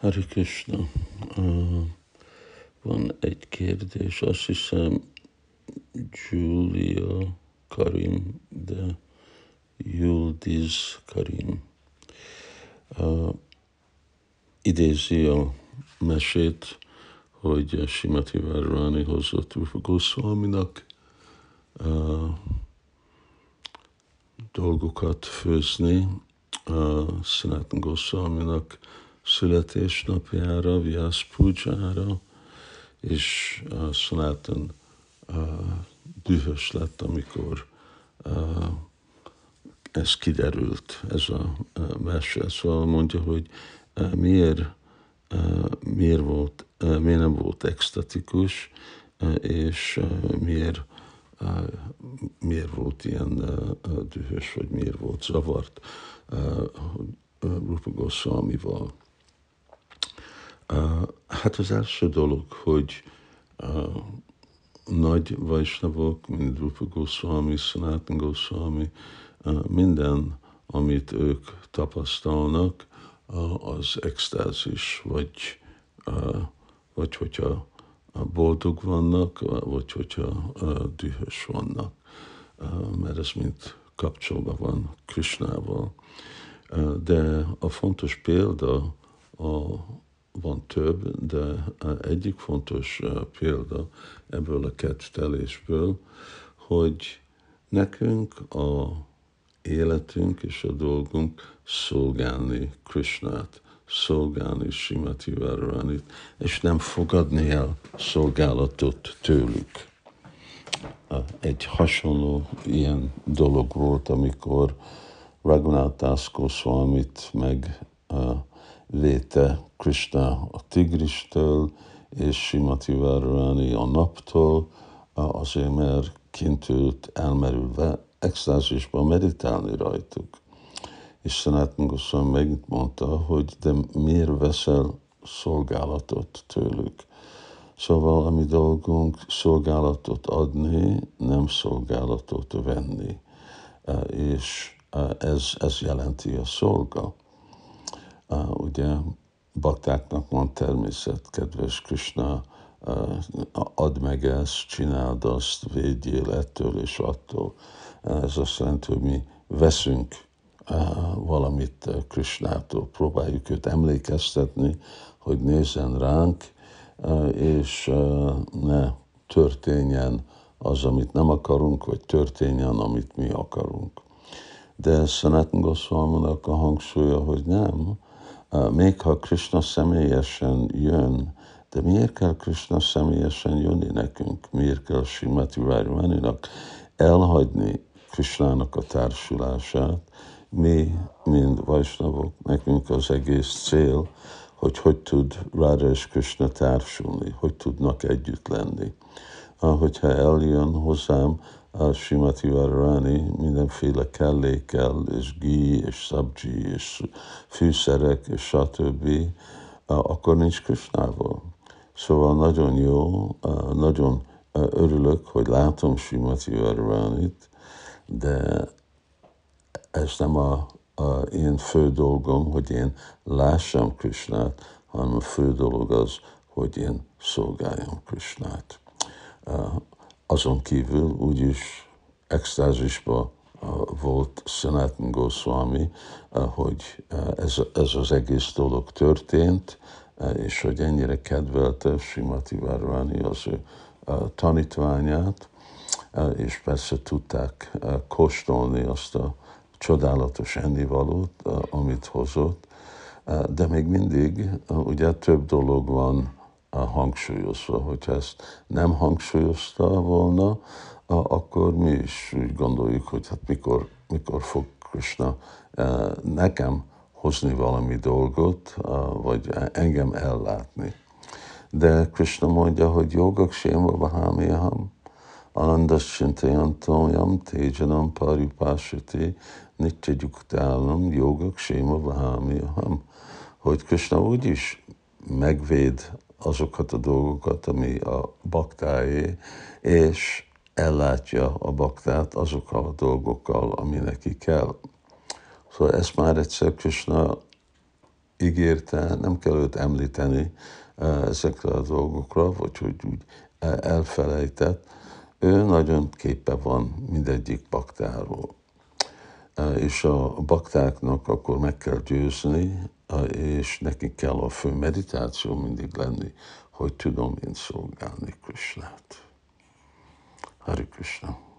Hari Krishna. Uh, van egy kérdés, azt hiszem Julia Karim, de Yuldiz Karim. Uh, idézi a mesét, hogy Simati Várváni hozott Rupa Goswaminak uh, dolgokat főzni, uh, Sanatan Goswaminak születésnapjára, Vyas Pujára, és uh, uh, dühös lett, amikor ez kiderült, ez a uh, mese. Szóval mondja, hogy miért, miért, volt, uh, miért nem volt extatikus, és miért miért volt ilyen dühös, vagy miért volt zavart uh, Rupa Goswamival. Hát az első dolog, hogy uh, nagy vajsnavok, mint Rupa Goswami, Sanatan Goswami, minden, amit ők tapasztalnak, az extázis, vagy, uh, vagy hogyha boldog vannak, vagy hogyha uh, dühös vannak, mert ez mind kapcsolva van Krishnával. Uh, de a fontos példa a van több, de egyik fontos példa ebből a kettelésből, hogy nekünk a életünk és a dolgunk szolgálni Krishnát, szolgálni Simati Várvánit, és nem fogadni el szolgálatot tőlük. Egy hasonló ilyen dolog volt, amikor Raghunath Das meg véte Krishna a tigristől, és Simati Várváni a naptól, azért mert kint ült elmerülve extázisban meditálni rajtuk. És Szenát Goswami megint mondta, hogy de miért veszel szolgálatot tőlük? Szóval a mi dolgunk szolgálatot adni, nem szolgálatot venni. És ez, ez jelenti a szolga ugye baktáknak van természet, kedves Krishna, add meg ezt, csináld azt, védjél ettől és attól. Ez azt jelenti, hogy mi veszünk valamit Krishnától, próbáljuk őt emlékeztetni, hogy nézzen ránk, és ne történjen az, amit nem akarunk, vagy történjen, amit mi akarunk. De Sanatan goswami a hangsúlya, hogy nem, még ha Krishna személyesen jön, de miért kell Krishna személyesen jönni nekünk? Miért kell Simati Várvaninak elhagyni Krishnának a társulását? Mi, mint Vajsnavok, nekünk az egész cél, hogy hogy tud Rára és Krishna társulni, hogy tudnak együtt lenni. Hogyha eljön hozzám, a Simati Varani mindenféle kellékkel, és gí, és szabji, és fűszerek, és stb., akkor nincs Krisnával. Szóval nagyon jó, nagyon örülök, hogy látom Simati Varvanit, de ez nem a, a én fő dolgom, hogy én lássam Krisnát, hanem a fő dolog az, hogy én szolgáljam Krisnát azon kívül úgyis extázisba volt Sanatan Goswami, hogy ez, ez az egész dolog történt, és hogy ennyire kedvelte Simati Várváni az ő tanítványát, és persze tudták kóstolni azt a csodálatos ennivalót, amit hozott, de még mindig ugye több dolog van hangsúlyozva. Hogyha ezt nem hangsúlyozta volna, akkor mi is úgy gondoljuk, hogy hát mikor, mikor fog Krishna e, nekem hozni valami dolgot, vagy engem ellátni. De Krishna mondja, hogy jogak séma vahámiaham, anandas csintajantam, téjanam paripásati, nitya gyuktálam, jogak séma vahámiaham. Hogy Krishna úgyis megvéd azokat a dolgokat, ami a baktáé, és ellátja a baktát azokkal a dolgokkal, ami neki kell. Szóval ezt már egyszer Krishna ígérte, nem kell őt említeni ezekre a dolgokra, vagy hogy úgy elfelejtett, ő nagyon képe van mindegyik baktáról. És a baktáknak akkor meg kell győzni, és nekik kell a fő meditáció mindig lenni, hogy tudom én szolgálni Krisnát. Hari Krishna.